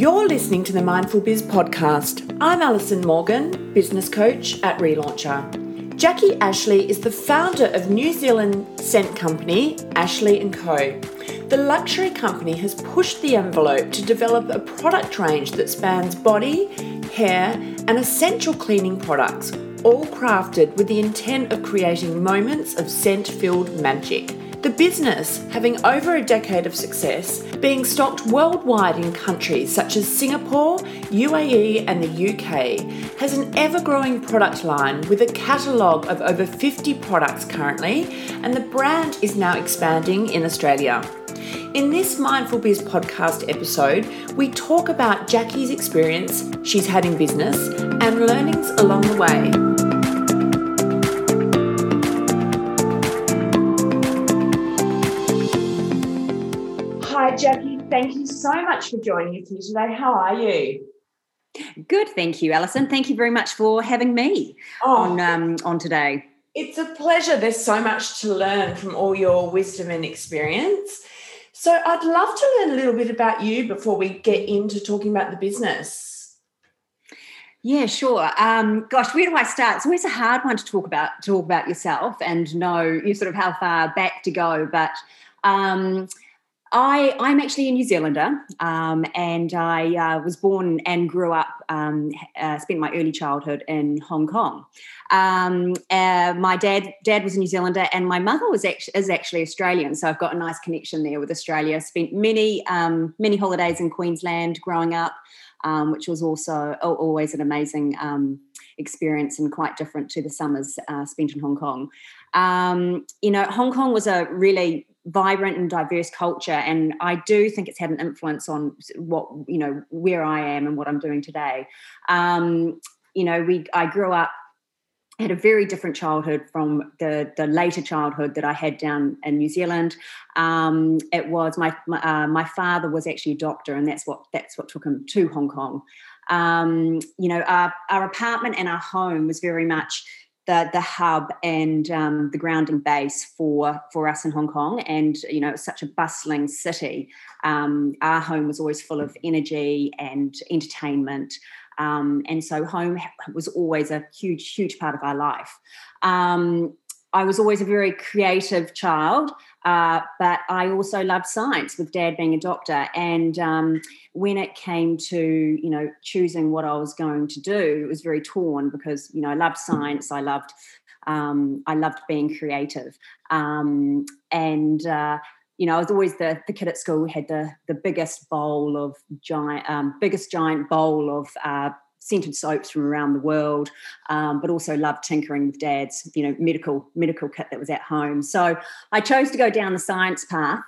You're listening to the Mindful Biz podcast. I'm Alison Morgan, business coach at Relauncher. Jackie Ashley is the founder of New Zealand scent company Ashley & Co. The luxury company has pushed the envelope to develop a product range that spans body, hair, and essential cleaning products, all crafted with the intent of creating moments of scent-filled magic. The business, having over a decade of success, being stocked worldwide in countries such as Singapore, UAE, and the UK, has an ever growing product line with a catalogue of over 50 products currently, and the brand is now expanding in Australia. In this Mindful Biz podcast episode, we talk about Jackie's experience she's had in business and learnings along the way. Hi, Jackie. Thank you so much for joining us here today. How are you? Good, thank you, Alison. Thank you very much for having me oh, on um, on today. It's a pleasure. There's so much to learn from all your wisdom and experience. So, I'd love to learn a little bit about you before we get into talking about the business. Yeah, sure. Um, gosh, where do I start? It's always a hard one to talk about talk about yourself and know you sort of how far back to go, but. Um, I, I'm actually a New Zealander, um, and I uh, was born and grew up, um, uh, spent my early childhood in Hong Kong. Um, uh, my dad dad was a New Zealander, and my mother was actually, is actually Australian, so I've got a nice connection there with Australia. Spent many um, many holidays in Queensland growing up, um, which was also always an amazing um, experience and quite different to the summers uh, spent in Hong Kong. you know, Hong Kong was a really vibrant and diverse culture and i do think it's had an influence on what you know where i am and what i'm doing today um, you know we i grew up had a very different childhood from the the later childhood that I had down in New Zealand. Um, it was my my, uh, my, father was actually a doctor, and that's what that's what took him to Hong Kong. Um, you know, our, our apartment and our home was very much the the hub and um, the grounding base for for us in Hong Kong. And you know, such a bustling city. Um, our home was always full of energy and entertainment. Um, and so home was always a huge, huge part of our life. I was always a very creative child, uh, but I also loved science with dad being a doctor. And um, when it came to, you know, choosing what I was going to do, it was very torn because, you know, I loved science. I loved, um, I loved being creative. Um, and, uh, you know, I was always the, the kid at school who had the, the biggest bowl of giant, um, biggest giant bowl of uh, scented soaps from around the world, um, but also loved tinkering with dad's, you know, medical medical kit that was at home. So I chose to go down the science path.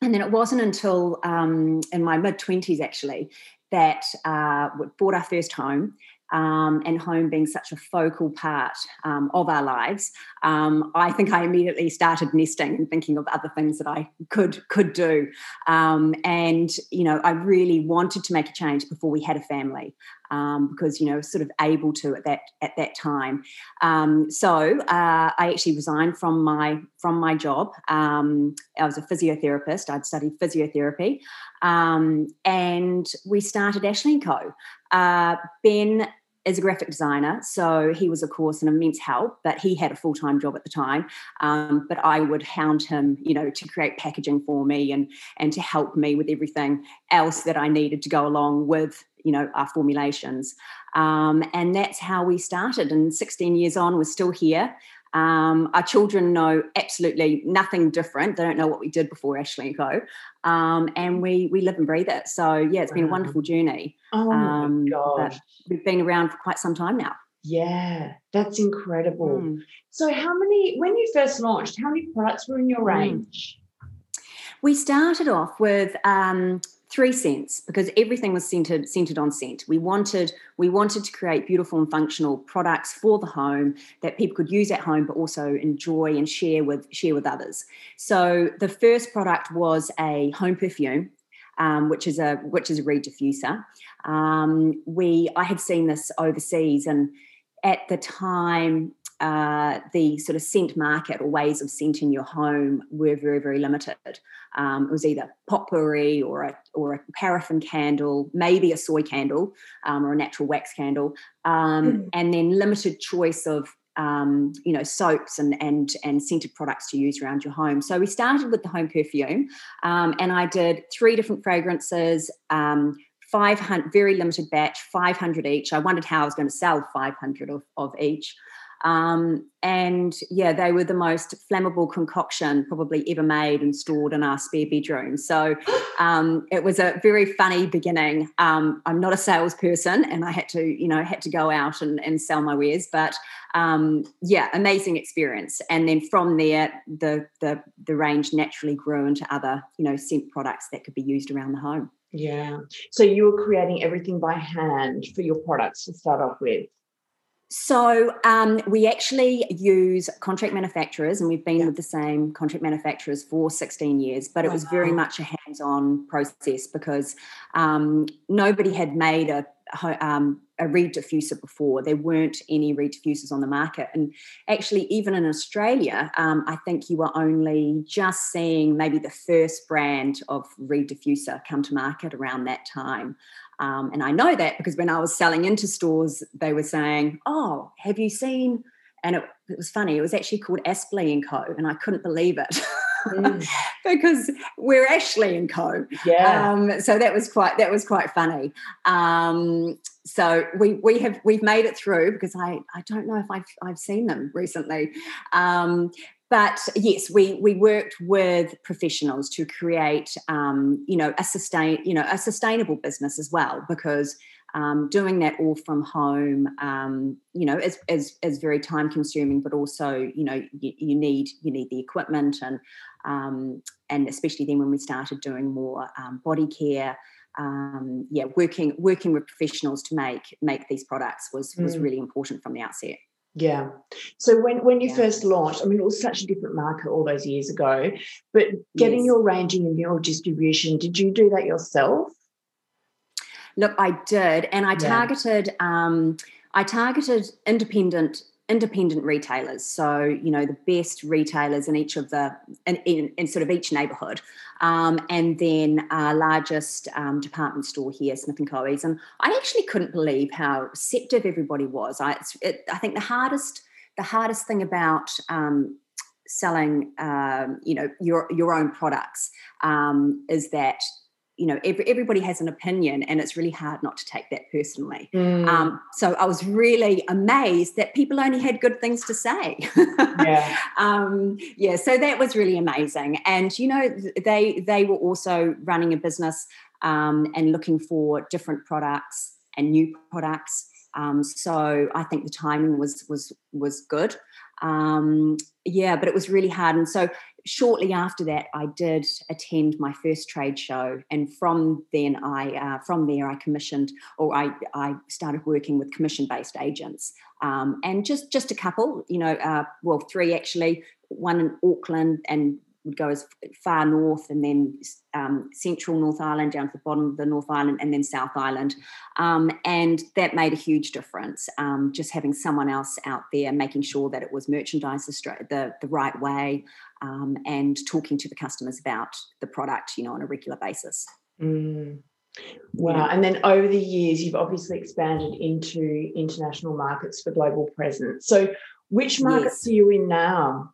And then it wasn't until um, in my mid 20s actually that uh, we bought our first home um, and home being such a focal part um, of our lives, um, I think I immediately started nesting and thinking of other things that I could could do. Um, and you know, I really wanted to make a change before we had a family um, because you know, sort of able to at that at that time. Um, so uh, I actually resigned from my from my job. I was a physiotherapist. I'd studied physiotherapy, and we started Ashley and Co. Uh, ben is a graphic designer, so he was, of course, an immense help. But he had a full time job at the time. Um, but I would hound him, you know, to create packaging for me and and to help me with everything else that I needed to go along with, you know, our formulations. Um, and that's how we started. And 16 years on, we're still here. Um, our children know absolutely nothing different. They don't know what we did before Ashley and Co. Um, and we we live and breathe it. So yeah, it's been a wonderful journey. Oh my um, gosh, we've been around for quite some time now. Yeah, that's incredible. Mm. So how many? When you first launched, how many products were in your hmm. range? We started off with um, three scents because everything was centered centered on scent. We wanted we wanted to create beautiful and functional products for the home that people could use at home, but also enjoy and share with share with others. So the first product was a home perfume. Um, which is a which is a reed diffuser. Um, we I had seen this overseas and at the time, uh, the sort of scent market or ways of scenting your home were very, very limited. Um, it was either potpourri or a, or a paraffin candle, maybe a soy candle um, or a natural wax candle, um, mm. and then limited choice of um, you know soaps and and and scented products to use around your home. So we started with the home perfume, um, and I did three different fragrances. Um, 500 very limited batch 500 each i wondered how i was going to sell 500 of, of each um, and yeah, they were the most flammable concoction probably ever made and stored in our spare bedroom. So um, it was a very funny beginning. Um, I'm not a salesperson, and I had to, you know, had to go out and, and sell my wares. But um, yeah, amazing experience. And then from there, the the the range naturally grew into other, you know, scent products that could be used around the home. Yeah. So you were creating everything by hand for your products to start off with. So um, we actually use contract manufacturers, and we've been yeah. with the same contract manufacturers for 16 years. But it was very much a hands-on process because um, nobody had made a um, a reed diffuser before. There weren't any reed diffusers on the market, and actually, even in Australia, um, I think you were only just seeing maybe the first brand of reed diffuser come to market around that time. Um, and I know that because when I was selling into stores, they were saying, "Oh, have you seen?" And it, it was funny. It was actually called Aspley and Co. And I couldn't believe it. Mm. because we're Ashley and Co. Yeah. Um, so that was quite that was quite funny. Um, so we we have we've made it through because I I don't know if I've I've seen them recently. Um, but yes, we we worked with professionals to create, um, you know, a sustain, you know, a sustainable business as well, because um, doing that all from home, um, you know, is, is, is very time consuming, but also, you know, you, you need you need the equipment and um, and especially then when we started doing more um, body care. Um, yeah, working working with professionals to make make these products was was mm. really important from the outset. Yeah. So when when you yeah. first launched, I mean, it was such a different market all those years ago. But getting yes. your ranging and your distribution, did you do that yourself? Look, I did, and I yeah. targeted. Um, I targeted independent independent retailers. So you know the best retailers in each of the in, in, in sort of each neighborhood. Um, and then our largest um, department store here Smith and Caughey's and i actually couldn't believe how receptive everybody was. I it, i think the hardest the hardest thing about um, selling um, you know your your own products um, is that you know every, everybody has an opinion and it's really hard not to take that personally. Mm. um, so i was really amazed that people only had good things to say. Yeah. um, yeah so that was really amazing. And you know they they were also running a business um, and looking for different products and new products. Um, so i think the timing was was was good. Um, yeah but it was really hard. And so shortly after that, I did attend my first trade show, and from then I uh, from there I commissioned or I I started working with commission based agents, um, and just just a couple, you know, uh, well three actually, one in Auckland and would go as far north and then um, central North Island down to the bottom of the North Island and then South Island. Um, and that made a huge difference. Um, just having someone else out there making sure that it was merchandised the, the right way um, and talking to the customers about the product, you know, on a regular basis. Mm. Wow. And then over the years, you've obviously expanded into international markets for global presence. So, which markets yes. are you in now?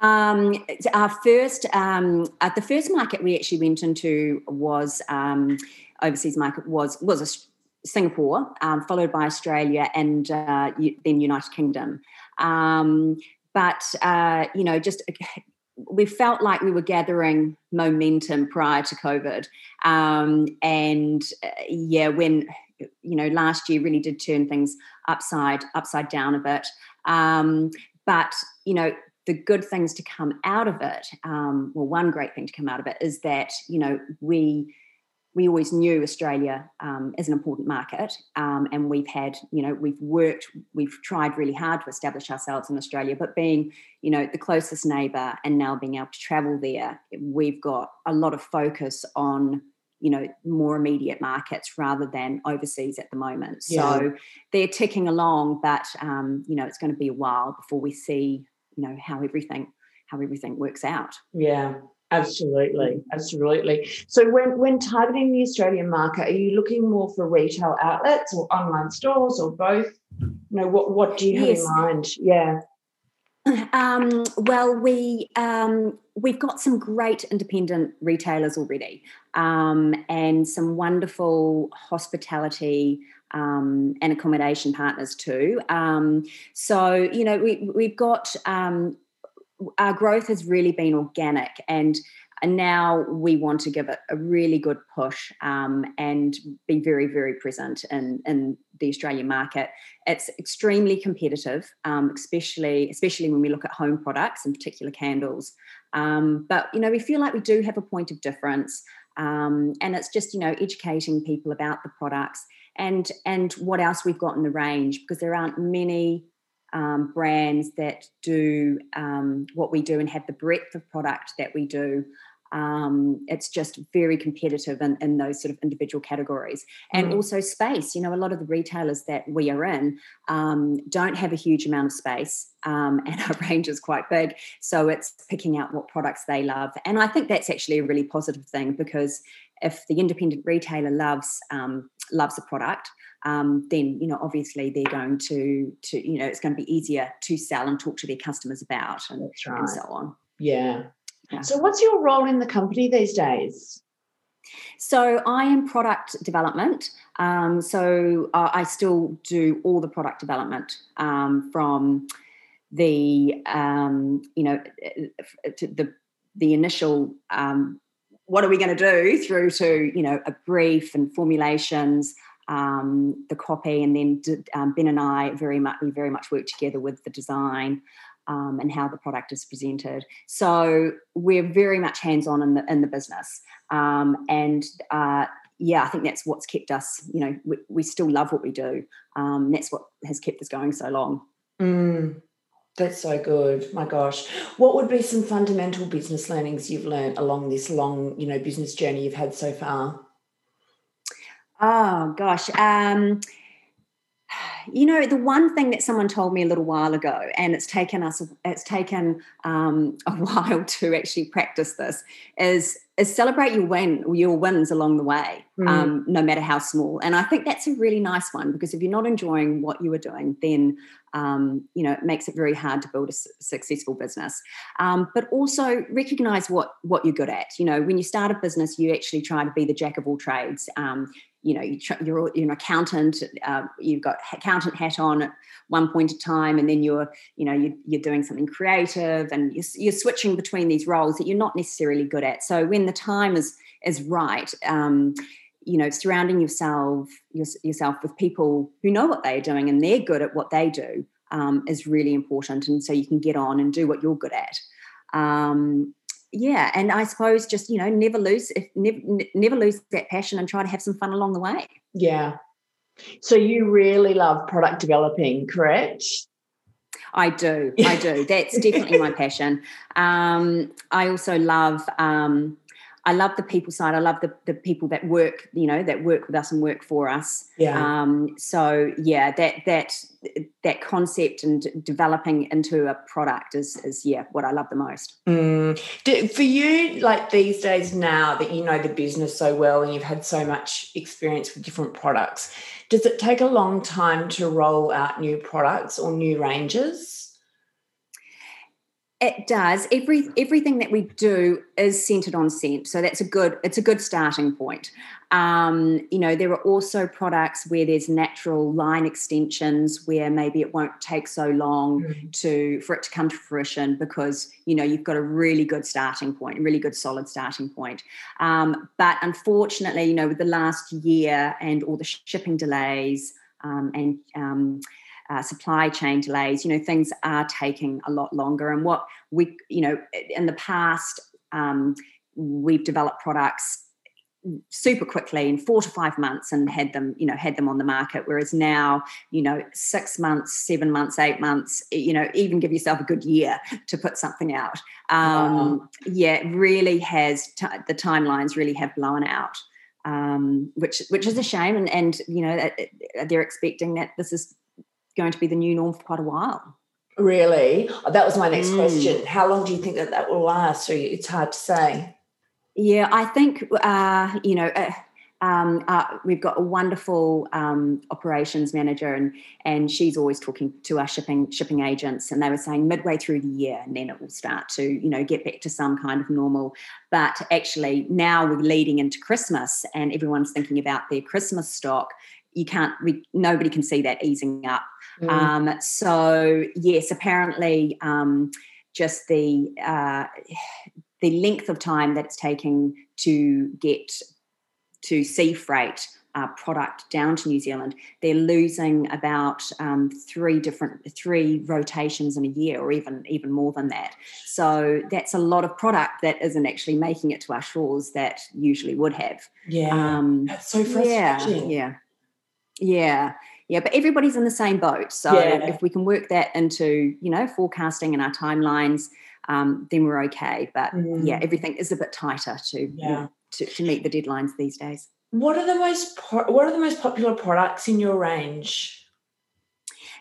Um, our first, um, uh, the first market we actually went into was um, overseas market was was Singapore, um, followed by Australia, and uh, then United Kingdom. But uh, you know, just we felt like we were gathering momentum prior to COVID, um, and uh, yeah, when you know last year really did turn things upside upside down a bit. Um, but you know the good things to come out of it, um, well, one great thing to come out of it is that you know we we always knew Australia um, is an important market, um, and we've had you know we've worked, we've tried really hard to establish ourselves in Australia. But being you know the closest neighbour, and now being able to travel there, we've got a lot of focus on you know more immediate markets rather than overseas at the moment. Yeah. So they're ticking along, but um, you know it's going to be a while before we see you know how everything how everything works out. Yeah. Absolutely, absolutely. So when when targeting the Australian market, are you looking more for retail outlets or online stores or both? You know, what what do you have Yes. in mind? Yeah. Um, well, we um, we've got some great independent retailers already, um, and some wonderful hospitality um, and accommodation partners too. Um, so you know, we we've got um, our growth has really been organic and. And now we want to give it a really good push um, and be very, very present in, in the Australian market it's extremely competitive, um, especially especially when we look at home products, in particular candles. Um, but you know, we feel like we do have a point of difference, um, and it's just you know educating people about the products and and what else we've got in the range because there aren't many. Um, brands that do um, what we do and have the breadth of product that we do um, it's just very competitive in, in those sort of individual categories. And Mm. also space you know a lot of the retailers that we are in um, don't have a huge amount of space um, and our range is quite big. So it's picking out what products they love. And i think that's actually a really positive thing because if the independent retailer loves um, loves the product um, then you know obviously they're going to to you know it's going to be easier to sell and talk to their customers about and, That's and so on Yeah. Yeah. So what's your role in the company these days? So I am product development. Um, so uh, I still do all the product development um, from the um, you know uh, to the the initial um, what are we going to do through to you know a brief and formulations. Um, the copy, and then um, Ben and I very much we very much work together with the design um, and how the product is presented. So we're very much hands on in the in the business, um, and uh, yeah, I think that's what's kept us. You know, we, we still love what we do. Um, that's what has kept us going so long. Mm, that's so good. My gosh. What would be some fundamental business learnings you've learned along this long, you know, business journey you've had so far? Oh gosh. Um, you know, the one thing that someone told me a little while ago, and it's taken us, it's taken um, a while to actually practice this, is is celebrate your win, your wins along the way, Mm. um, no matter how small. And I think that's a really nice one because if you're not enjoying what you are doing, then um, you know it makes it very hard to build a su- successful business. Um, but also recognize what what you're good at. You know, when you start a business, you actually try to be the jack of all trades. You know you you're an accountant uh, you've got accountant hat on at one point in time and then you're you know you're, you're doing something creative and you're, you're switching between these roles that you're not necessarily good at. So when the time is is right um, you know surrounding yourself your, yourself with people who know what they're doing and they're good at what they do um, is really important and so you can get on and do what you're good at. Um, yeah and i suppose just you know never lose if never, never lose that passion and try to have some fun along the way Yeah. So you really love product developing, correct? i do i do that's definitely my passion um, i also love um, i love the people side i love the, the people that work you know that work with us and work for us Yeah. um, so yeah that that that concept and developing into a product is is yeah what i love the most Mm. Do, for you, like these days now that you know the business so well and you've had so much experience with different products, does it take a long time to roll out new products or new ranges? It does. Every everything that we do is centered on scent, so that's a good. It's a good starting point. Um, you know, there are also products where there's natural line extensions where maybe it won't take so long Mm. to for it to come to fruition because you know you've got a really good starting point, a really good solid starting point. Um, but unfortunately, you know, with the last year and all the shipping delays um, and um, uh, supply chain delays, you know, things are taking a lot longer. And what we, you know, in the past, um, we've developed products super quickly in four to five months and had them you know had them on the market whereas now you know six months seven months eight months you know even give yourself a good year to put something out um Wow. yeah really has t- the timelines really have blown out um, which which is a shame. And and you know they're expecting that this is going to be the new norm for quite a while. Really, oh, that was my next mm. question. How long do you think that that will last? So it's hard to say. Yeah, I think uh, you know. Uh, um, uh, we've got a wonderful um, operations manager, and and she's always talking to our shipping shipping agents, and they were saying midway through the year, and then it will start to you know get back to some kind of normal. But actually, now we're leading into Christmas, and everyone's thinking about their Christmas stock. You can't, we, nobody can see that easing up. Mm. Um, so yes, apparently, um, just the uh, the length of time that it's taking to get to sea freight uh, product down to New Zealand, they're losing about um, three different three rotations in a year, or even even more than that. So that's a lot of product that isn't actually making it to our shores that usually would have. Yeah, um, that's so frustrating. Yeah, yeah, yeah, yeah. But everybody's in the same boat. So yeah. if we can work that into you know forecasting and our timelines, um, then we're okay. But mm. yeah, everything is a bit tighter to yeah to, to meet the deadlines these days. What are the most what are the most popular products in your range?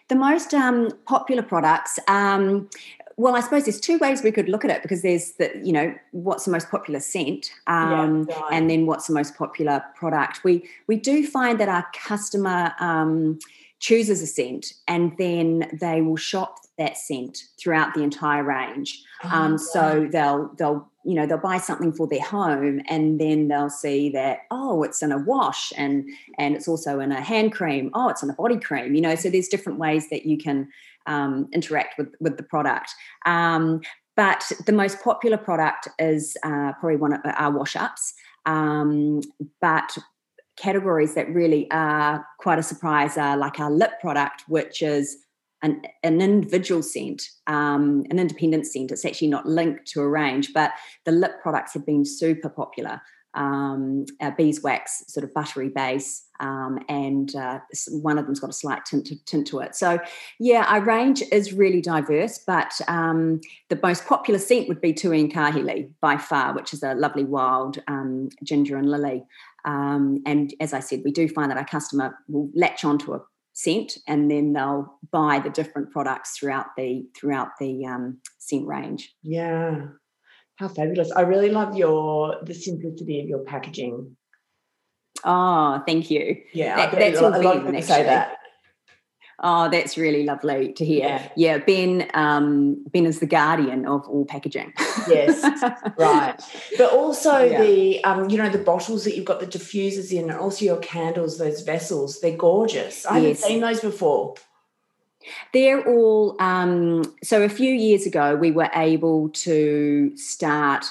The most um, popular products. Um, well, I suppose there's two ways we could look at it because there's the, you know, what's the most popular scent, um, yeah, and then what's the most popular product. We we do find that our customer um, chooses a scent and then they will shop that scent throughout the entire range. Oh, um, So they'll they'll you know they'll buy something for their home and then they'll see that oh it's in a wash and and it's also in a hand cream oh it's in a body cream you know so there's different ways that you can um, interact with with the product um, but the most popular product is uh, probably one of our wash ups um, but categories that really are quite a surprise are like our lip product which is an, an individual scent, um, an independent scent. It's actually not linked to a range, but the lip products have been super popular. Um, uh, beeswax, sort of buttery base, um, and uh, one of them's got a slight tint to, tint to it. So, yeah, our range is really diverse, but um, the most popular scent would be Tui Kahili by far, which is a lovely wild um, ginger and lily. Um, and as I said, we do find that our customer will latch onto a scent and then they'll buy the different products throughout the throughout the um, scent range yeah how fabulous i really love your the simplicity of your packaging oh thank you yeah that, that's a, a lot of people say that Oh, that's really lovely to hear. Yeah, yeah Ben. Um, ben is the guardian of all packaging. yes, right. But also yeah. the, um, you know, the bottles that you've got the diffusers in, and also your candles, those vessels. They're gorgeous. I yes. haven't seen those before. They're all. Um, so a few years ago, we were able to start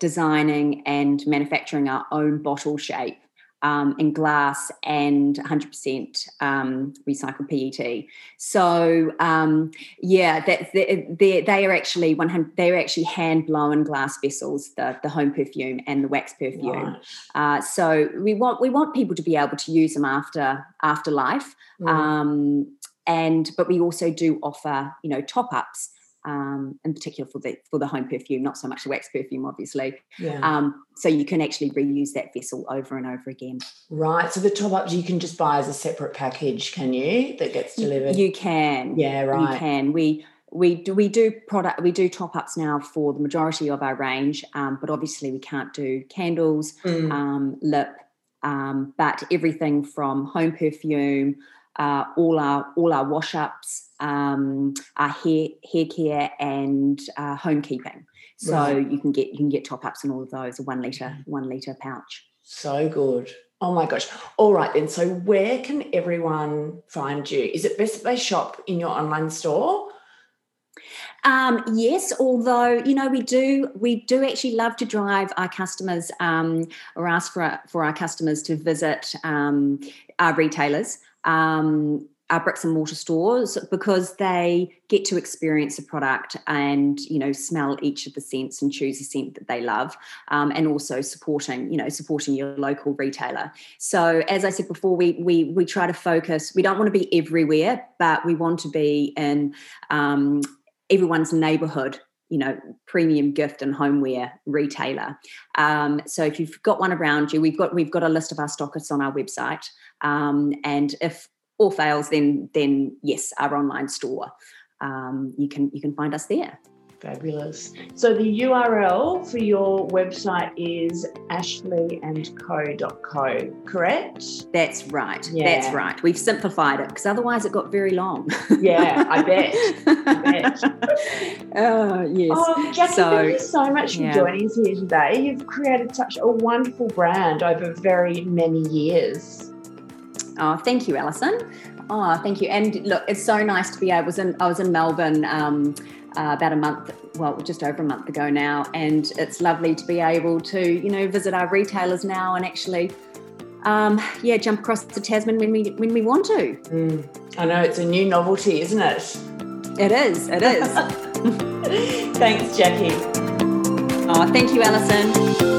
designing and manufacturing our own bottle shape um, in glass and 100% um, recycled PET. So um, yeah, that they, they are actually 100. They are actually hand blown glass vessels, the the home perfume and the wax perfume. Uh, so we want we want people to be able to use them after after life. Mm. and but we also do offer you know top ups um, in particular for the for the home perfume, not so much the wax perfume, obviously. Yeah. Um, so you can actually reuse that vessel over and over again. Right. So the top ups you can just buy as a separate package, can you? That gets delivered. You can. Yeah. Right. You can. We we do we do product we do top ups now for the majority of our range, um, but obviously we can't do candles, mm. um, lip, um, but everything from home perfume, uh, all our all our wash ups um, uh, hair hair care and uh, homekeeping. So right. you can get you can get top ups in all of those. A one liter mm. one liter pouch. So good. Oh my gosh. All right then. So where can everyone find you? Is it best that they shop in your online store? Um, yes, although you know we do we do actually love to drive our customers um, or ask for for our customers to visit um, our retailers. Um, our bricks and mortar stores because they get to experience a product and you know smell each of the scents and choose a scent that they love um, and also supporting you know supporting your local retailer so as i said before we we we try to focus we don't want to be everywhere but we want to be in um, everyone's neighborhood you know premium gift and homeware retailer. Um, so if you've got one around you, we've got we've got a list of our stockists on our website, um, and if all fails, then then yes, our online store. Um, you can you can find us there. Fabulous. So the URL for your website is ashleyandco.co, correct? That's right. Yeah. That's right. We've simplified it because otherwise it got very long. yeah, I bet. I bet. oh, yes. Oh, Jackie, so, thank you so much for yeah. joining us here today. You've created such a wonderful brand over very many years. Oh, thank you, Alison. Oh, thank you. And look, it's so nice to be. I was in I was in Melbourne um, uh, about a month, well, just over a month ago now, and it's lovely to be able to, you know, visit our retailers now and actually, um, yeah, jump across to Tasman when we when we want to. Mm, I know it's a new novelty, isn't it? It is. It is. Thanks, Jackie. Oh, thank you, Alison.